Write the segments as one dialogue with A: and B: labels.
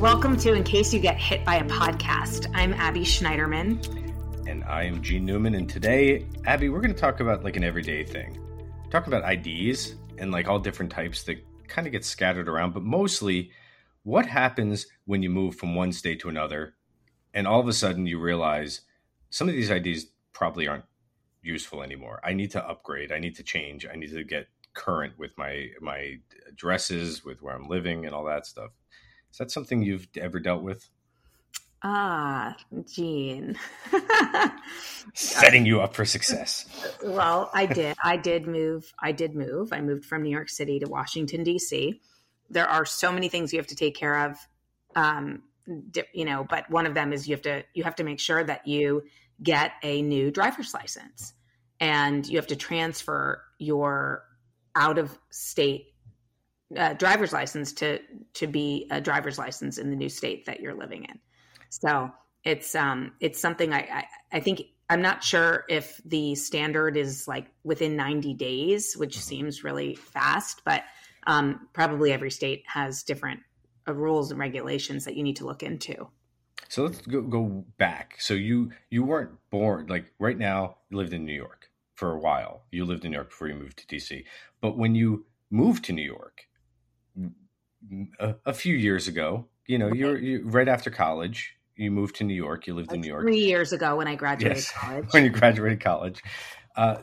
A: Welcome to In Case You Get Hit by a Podcast. I'm Abby Schneiderman.
B: And I am Gene Newman. And today, Abby, we're going to talk about like an everyday thing. Talk about IDs and like all different types that kind of get scattered around, but mostly what happens when you move from one state to another and all of a sudden you realize some of these IDs probably aren't useful anymore. I need to upgrade. I need to change. I need to get current with my my addresses, with where I'm living and all that stuff. Is that something you've ever dealt with?
A: Ah, Gene.
B: Setting you up for success.
A: well, I did. I did move. I did move. I moved from New York City to Washington, D.C. There are so many things you have to take care of. Um, you know, but one of them is you have to you have to make sure that you get a new driver's license and you have to transfer your out of state uh, driver's license to to be a driver's license in the new state that you're living in. So it's um it's something I, I, I think I'm not sure if the standard is like within 90 days, which mm-hmm. seems really fast, but um, probably every state has different uh, rules and regulations that you need to look into.
B: So let's go, go back. So you you weren't born like right now. You lived in New York for a while. You lived in New York before you moved to DC. But when you moved to New York, a, a few years ago. You know, you're, you right after college. You moved to New York. You lived in New York
A: three years ago when I graduated yes, college.
B: when you graduated college, uh,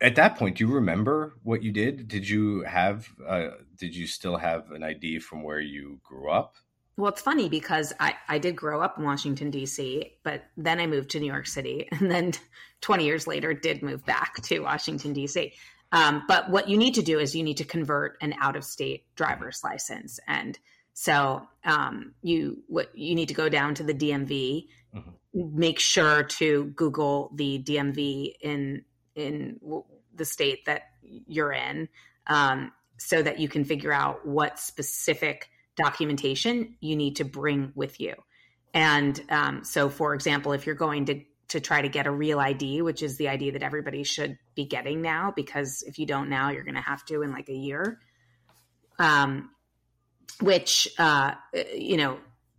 B: at that point, do you remember what you did? Did you have? Uh, did you still have an ID from where you grew up?
A: Well, it's funny because I, I did grow up in Washington, D.C., but then I moved to New York City. And then 20 years later, did move back to Washington, D.C. Um, but what you need to do is you need to convert an out of state driver's license. And so um, you what you need to go down to the DMV, mm-hmm. make sure to Google the DMV in in the state that you're in, um, so that you can figure out what specific documentation you need to bring with you. And um, so, for example, if you're going to to try to get a real ID, which is the ID that everybody should be getting now, because if you don't now, you're going to have to in like a year. Um, which uh, you know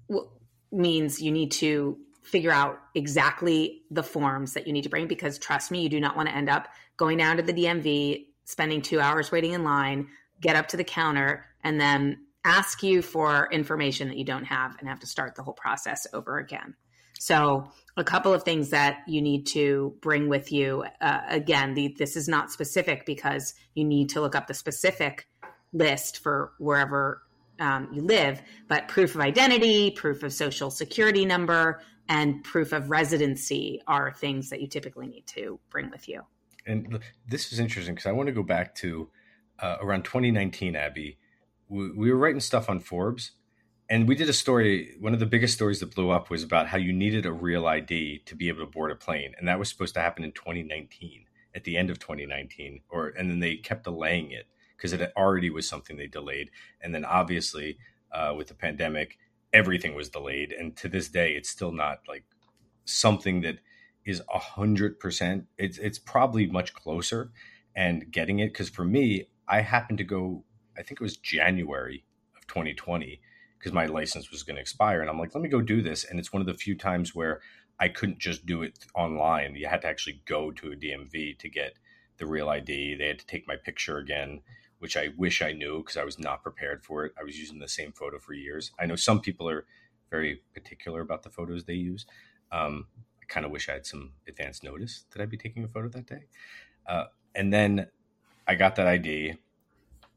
A: w- means you need to figure out exactly the forms that you need to bring because trust me, you do not want to end up going down to the DMV, spending two hours waiting in line, get up to the counter, and then ask you for information that you don't have and have to start the whole process over again. So, a couple of things that you need to bring with you. Uh, again, the, this is not specific because you need to look up the specific list for wherever um, you live, but proof of identity, proof of social security number, and proof of residency are things that you typically need to bring with you.
B: And this is interesting because I want to go back to uh, around 2019, Abby. We, we were writing stuff on Forbes, and we did a story one of the biggest stories that blew up was about how you needed a real id to be able to board a plane and that was supposed to happen in 2019 at the end of 2019 or and then they kept delaying it because it already was something they delayed and then obviously uh, with the pandemic everything was delayed and to this day it's still not like something that is a hundred percent it's it's probably much closer and getting it because for me i happened to go i think it was january of 2020 because my license was going to expire. And I'm like, let me go do this. And it's one of the few times where I couldn't just do it online. You had to actually go to a DMV to get the real ID. They had to take my picture again, which I wish I knew because I was not prepared for it. I was using the same photo for years. I know some people are very particular about the photos they use. Um, I kind of wish I had some advance notice that I'd be taking a photo that day. Uh, and then I got that ID.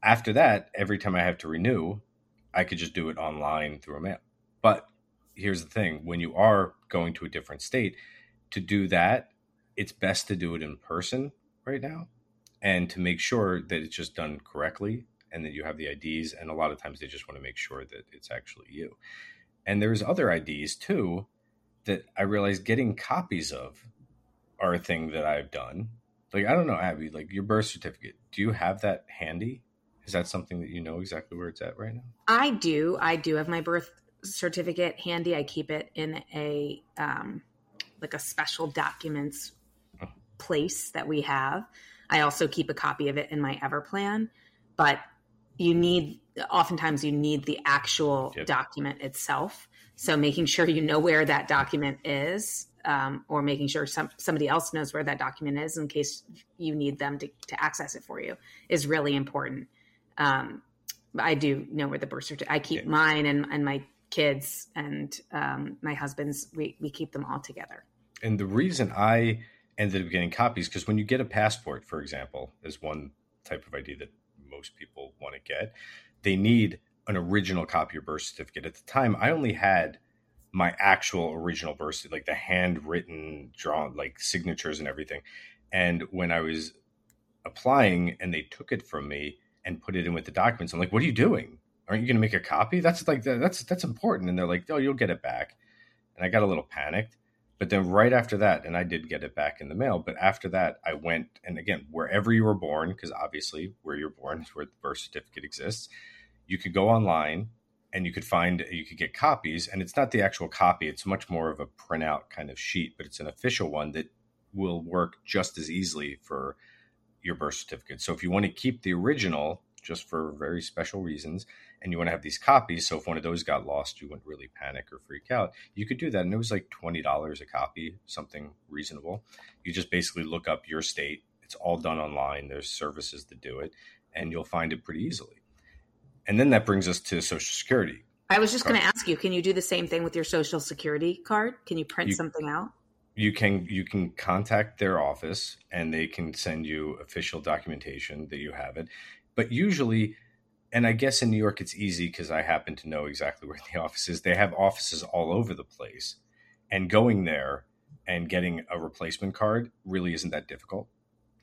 B: After that, every time I have to renew, I could just do it online through a mail. But here's the thing when you are going to a different state, to do that, it's best to do it in person right now and to make sure that it's just done correctly and that you have the IDs. And a lot of times they just want to make sure that it's actually you. And there's other IDs too that I realize getting copies of are a thing that I've done. Like, I don't know, Abby, like your birth certificate, do you have that handy? Is that something that you know exactly where it's at right now?
A: I do. I do have my birth certificate handy. I keep it in a um, like a special documents place that we have. I also keep a copy of it in my Everplan, but you need oftentimes you need the actual yep. document itself. So making sure you know where that document is, um, or making sure some, somebody else knows where that document is in case you need them to, to access it for you is really important. Um, I do know where the birth certificate. I keep yeah. mine and, and my kids and um, my husband's. We we keep them all together.
B: And the reason I ended up getting copies because when you get a passport, for example, is one type of ID that most people want to get. They need an original copy of birth certificate. At the time, I only had my actual original birth certificate, like the handwritten, drawn, like signatures and everything. And when I was applying and they took it from me and put it in with the documents, I'm like, what are you doing? Aren't you going to make a copy? That's like, that's, that's important. And they're like, oh, you'll get it back. And I got a little panicked. But then right after that, and I did get it back in the mail, but after that, I went, and again, wherever you were born, because obviously where you're born is where the birth certificate exists, you could go online and you could find, you could get copies. And it's not the actual copy, it's much more of a printout kind of sheet, but it's an official one that will work just as easily for your birth certificate. So if you want to keep the original, just for very special reasons, and you want to have these copies. So if one of those got lost, you wouldn't really panic or freak out. You could do that. And it was like $20 a copy, something reasonable. You just basically look up your state. It's all done online. There's services that do it, and you'll find it pretty easily. And then that brings us to Social Security.
A: I was just going to ask you, can you do the same thing with your Social Security card? Can you print you, something out?
B: You can you can contact their office and they can send you official documentation that you have it. But usually and I guess in New York it's easy because I happen to know exactly where the office is. They have offices all over the place, and going there and getting a replacement card really isn't that difficult.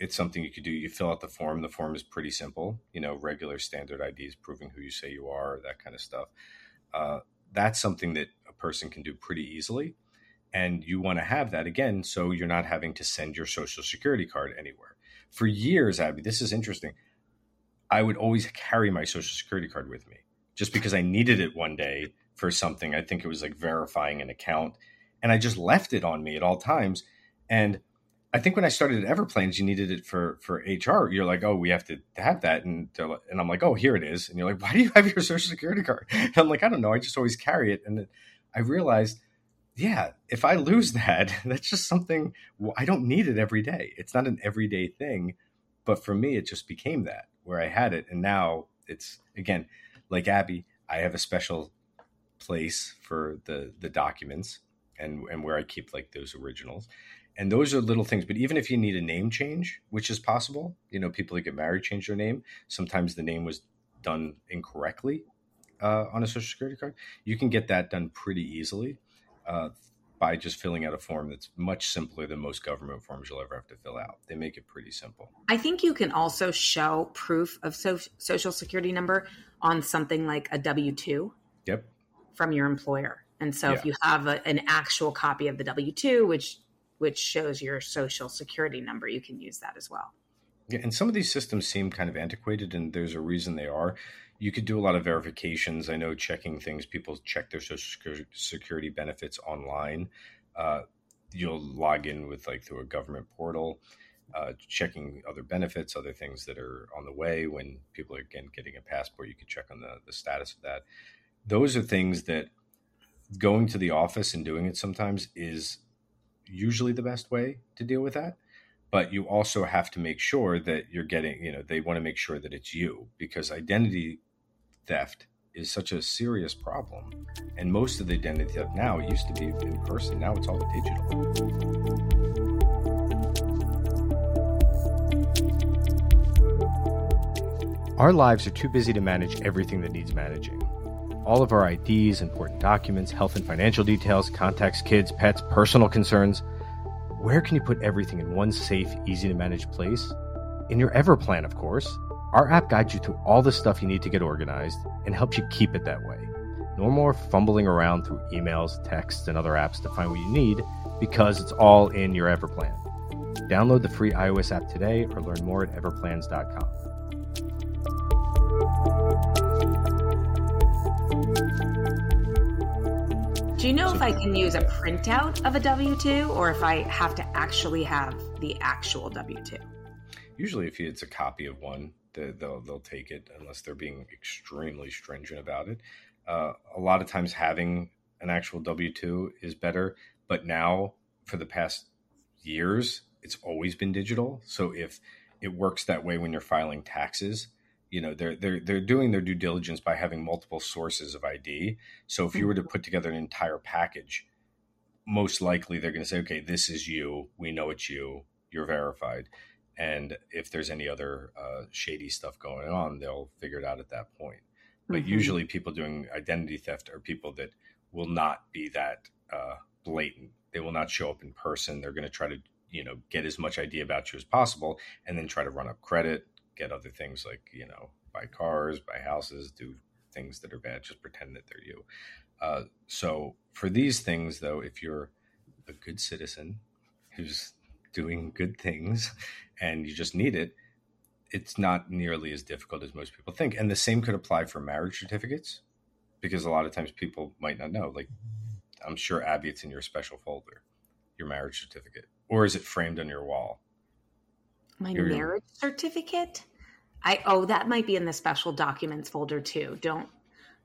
B: It's something you could do. You fill out the form. The form is pretty simple. You know, regular standard IDs proving who you say you are, that kind of stuff. Uh, that's something that a person can do pretty easily. And you want to have that again, so you're not having to send your social security card anywhere. For years, Abby, this is interesting. I would always carry my social security card with me just because I needed it one day for something. I think it was like verifying an account. And I just left it on me at all times. And I think when I started at Everplans, you needed it for for HR. You're like, oh, we have to have that, and and I'm like, oh, here it is. And you're like, why do you have your social security card? And I'm like, I don't know. I just always carry it. And I realized, yeah, if I lose that, that's just something I don't need it every day. It's not an everyday thing, but for me, it just became that where I had it, and now it's again like Abby. I have a special place for the the documents and and where I keep like those originals. And those are little things. But even if you need a name change, which is possible, you know, people that get married change their name. Sometimes the name was done incorrectly uh, on a social security card. You can get that done pretty easily uh, by just filling out a form that's much simpler than most government forms you'll ever have to fill out. They make it pretty simple.
A: I think you can also show proof of so- social security number on something like a W 2
B: yep.
A: from your employer. And so yeah. if you have a, an actual copy of the W 2, which which shows your social security number, you can use that as well.
B: Yeah, and some of these systems seem kind of antiquated, and there's a reason they are you could do a lot of verifications. I know checking things, people check their social security benefits online. Uh, you'll log in with like through a government portal, uh, checking other benefits, other things that are on the way. When people are again getting a passport, you can check on the, the status of that. Those are things that going to the office and doing it sometimes is usually the best way to deal with that but you also have to make sure that you're getting you know they want to make sure that it's you because identity theft is such a serious problem and most of the identity theft now it used to be in person now it's all digital our lives are too busy to manage everything that needs managing all of our IDs, important documents, health and financial details, contacts, kids, pets, personal concerns where can you put everything in one safe, easy to manage place? In your Everplan, of course. Our app guides you through all the stuff you need to get organized and helps you keep it that way. No more fumbling around through emails, texts, and other apps to find what you need because it's all in your Everplan. Download the free iOS app today or learn more at everplans.com.
A: Do you know so, if I can use a printout of a W 2 or if I have to actually have the actual W 2?
B: Usually, if it's a copy of one, they'll, they'll take it unless they're being extremely stringent about it. Uh, a lot of times, having an actual W 2 is better, but now for the past years, it's always been digital. So if it works that way when you're filing taxes, you know they're they're they're doing their due diligence by having multiple sources of ID. So if you were to mm-hmm. put together an entire package, most likely they're going to say, okay, this is you. We know it's you. You're verified. And if there's any other uh, shady stuff going on, they'll figure it out at that point. But mm-hmm. usually, people doing identity theft are people that will not be that uh, blatant. They will not show up in person. They're going to try to, you know, get as much idea about you as possible, and then try to run up credit, get other things like you know buy cars, buy houses, do things that are bad, just pretend that they're you. Uh, so for these things, though, if you're a good citizen who's doing good things and you just need it, it's not nearly as difficult as most people think. And the same could apply for marriage certificates because a lot of times people might not know. Like, I'm sure Abby, it's in your special folder, your marriage certificate, or is it framed on your wall?
A: My your, marriage certificate? I oh, that might be in the special documents folder too. Don't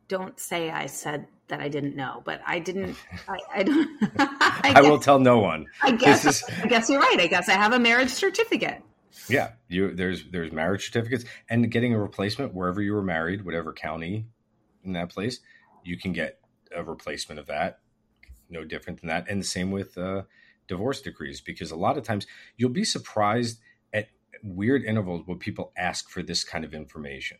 A: don't say I said that I didn't know, but I didn't. I, I don't.
B: I, I guess, will tell no one.
A: I guess. Is, I guess you're right. I guess I have a marriage certificate.
B: Yeah, you there's there's marriage certificates and getting a replacement wherever you were married, whatever county in that place, you can get a replacement of that. No different than that, and the same with uh, divorce decrees because a lot of times you'll be surprised at weird intervals where people ask for this kind of information.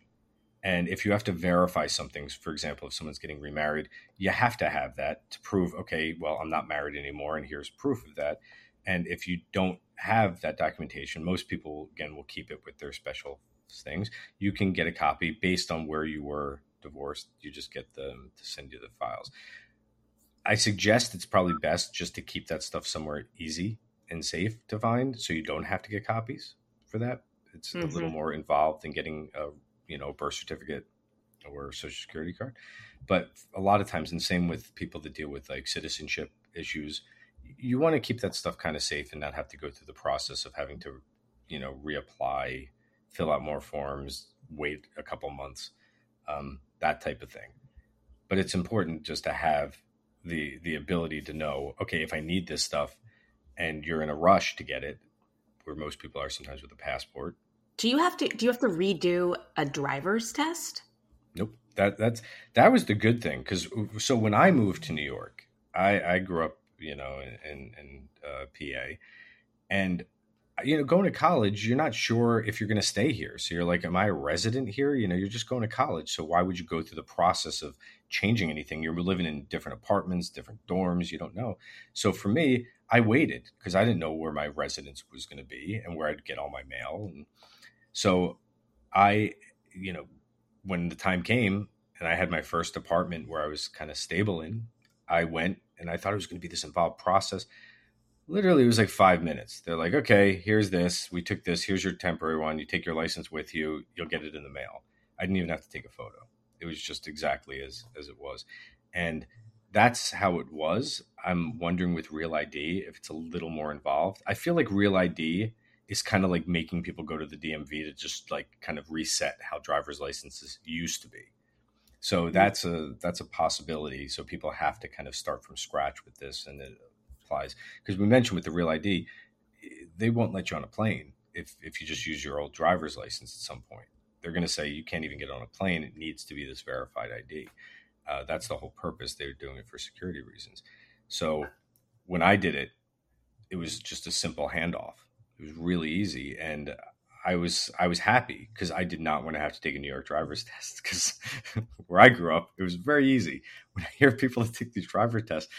B: And if you have to verify something, for example, if someone's getting remarried, you have to have that to prove, okay, well, I'm not married anymore, and here's proof of that. And if you don't have that documentation, most people, again, will keep it with their special things. You can get a copy based on where you were divorced. You just get them to send you the files. I suggest it's probably best just to keep that stuff somewhere easy and safe to find so you don't have to get copies for that. It's mm-hmm. a little mm-hmm. more involved than getting a you know birth certificate or social security card. But a lot of times, and same with people that deal with like citizenship issues, you want to keep that stuff kind of safe and not have to go through the process of having to, you know, reapply, fill out more forms, wait a couple months, um, that type of thing. But it's important just to have the the ability to know, okay, if I need this stuff, and you're in a rush to get it, where most people are sometimes with a passport.
A: Do you have to do you have to redo a driver's test?
B: Nope. That that's that was the good thing because so when I moved to New York, I, I grew up you know in in uh, PA, and you know going to college you're not sure if you're going to stay here so you're like am i a resident here you know you're just going to college so why would you go through the process of changing anything you're living in different apartments different dorms you don't know so for me I waited because I didn't know where my residence was going to be and where I'd get all my mail. And so I, you know, when the time came and I had my first apartment where I was kind of stable in, I went and I thought it was going to be this involved process. Literally, it was like five minutes. They're like, okay, here's this. We took this. Here's your temporary one. You take your license with you. You'll get it in the mail. I didn't even have to take a photo. It was just exactly as as it was. And that's how it was. I'm wondering with Real ID if it's a little more involved. I feel like Real ID is kind of like making people go to the DMV to just like kind of reset how driver's licenses used to be. So mm-hmm. that's a that's a possibility. So people have to kind of start from scratch with this, and it applies because we mentioned with the Real ID, they won't let you on a plane if if you just use your old driver's license at some point. They're going to say you can't even get on a plane. It needs to be this verified ID. Uh, that's the whole purpose. They're doing it for security reasons. So when I did it, it was just a simple handoff. It was really easy, and I was I was happy because I did not want to have to take a New York driver's test because where I grew up, it was very easy. When I hear people that take these driver tests,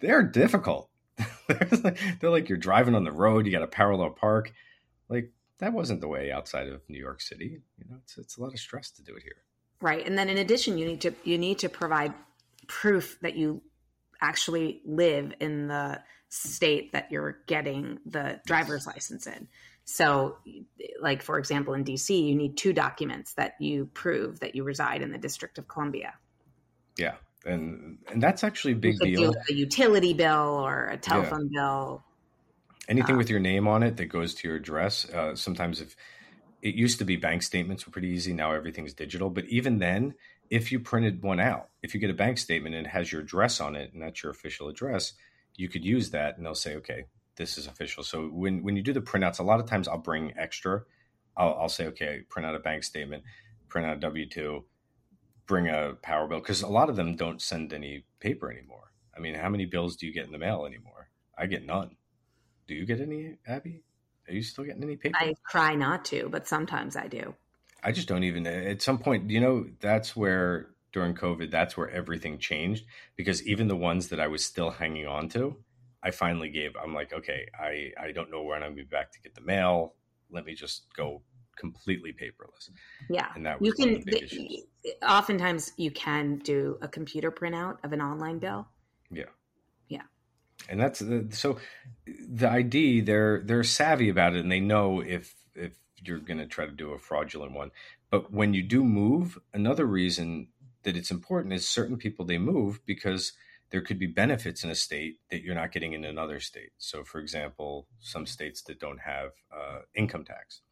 B: they're difficult. they're like you're driving on the road, you got a parallel park. Like that wasn't the way outside of New York City. You know, it's it's a lot of stress to do it here.
A: Right. And then in addition, you need to you need to provide proof that you actually live in the state that you're getting the driver's license in. So, like for example, in DC, you need two documents that you prove that you reside in the District of Columbia.
B: Yeah, and and that's actually a big deal.
A: a utility bill or a telephone yeah. bill.
B: Anything um, with your name on it that goes to your address. Uh, sometimes if it used to be bank statements were pretty easy. Now everything's digital. But even then, if you printed one out, if you get a bank statement and it has your address on it and that's your official address, you could use that and they'll say, okay, this is official. So when, when you do the printouts, a lot of times I'll bring extra. I'll, I'll say, okay, print out a bank statement, print out a W 2, bring a power bill, because a lot of them don't send any paper anymore. I mean, how many bills do you get in the mail anymore? I get none. Do you get any, Abby? Are you still getting any paper?
A: I try not to, but sometimes I do.
B: I just don't even. At some point, you know, that's where during COVID, that's where everything changed because even the ones that I was still hanging on to, I finally gave. I'm like, okay, I I don't know when I'm going to be back to get the mail. Let me just go completely paperless.
A: Yeah, and that was you can. The, oftentimes, you can do a computer printout of an online bill.
B: Yeah.
A: Yeah and
B: that's the, so the ID they're they're savvy about it and they know if if you're going to try to do a fraudulent one. But when you do move, another reason that it's important is certain people they move because there could be benefits in a state that you're not getting in another state. So, for example, some states that don't have uh, income tax,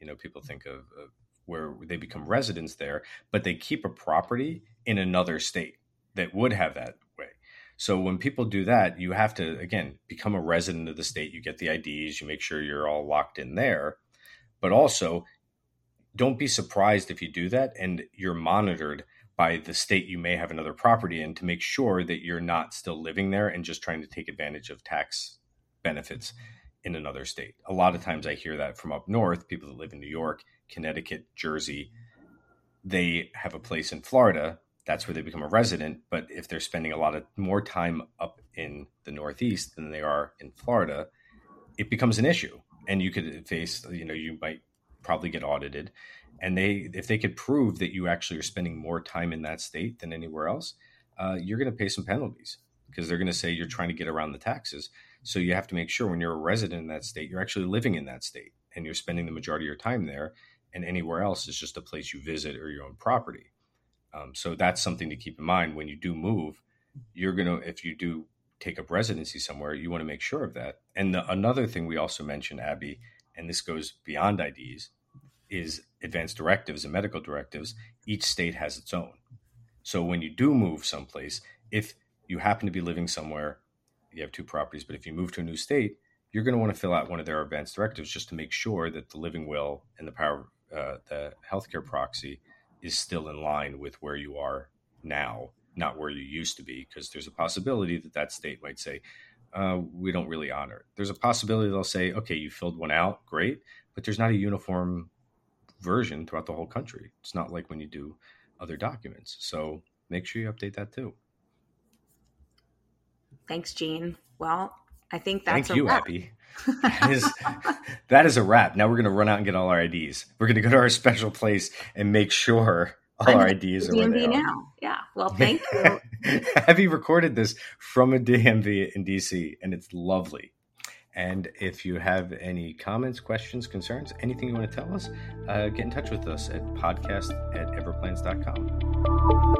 B: you know, people think of, of where they become residents there, but they keep a property in another state that would have that way. so when people do that, you have to again become a resident of the state. You get the IDs, you make sure you're all locked in there, but also don't be surprised if you do that and you're monitored by the state you may have another property in to make sure that you're not still living there and just trying to take advantage of tax benefits in another state. A lot of times I hear that from up north, people that live in New York, Connecticut, Jersey, they have a place in Florida that's where they become a resident. But if they're spending a lot of more time up in the Northeast than they are in Florida, it becomes an issue. And you could face, you know, you might probably get audited. And they, if they could prove that you actually are spending more time in that state than anywhere else, uh, you're going to pay some penalties because they're going to say you're trying to get around the taxes. So you have to make sure when you're a resident in that state, you're actually living in that state and you're spending the majority of your time there. And anywhere else is just a place you visit or your own property. Um, so that's something to keep in mind when you do move. You're gonna if you do take up residency somewhere, you want to make sure of that. And the, another thing we also mentioned, Abby, and this goes beyond IDs, is advanced directives and medical directives. Each state has its own. So when you do move someplace, if you happen to be living somewhere, you have two properties, but if you move to a new state, you're going to want to fill out one of their advanced directives just to make sure that the living will and the power, uh, the healthcare proxy is still in line with where you are now, not where you used to be, because there's a possibility that that state might say, uh, we don't really honor it. There's a possibility they'll say, okay, you filled one out, great, but there's not a uniform version throughout the whole country. It's not like when you do other documents. So make sure you update that too.
A: Thanks, Gene. Well, I think that's
B: Thank you, wrap. Abby. that is that is a wrap. Now we're gonna run out and get all our IDs. We're gonna go to our special place and make sure all I'm our IDs are DMV
A: now. Yeah. Well, thank you.
B: Abby recorded this from a DMV in DC, and it's lovely. And if you have any comments, questions, concerns, anything you want to tell us, uh, get in touch with us at podcast at everplans.com.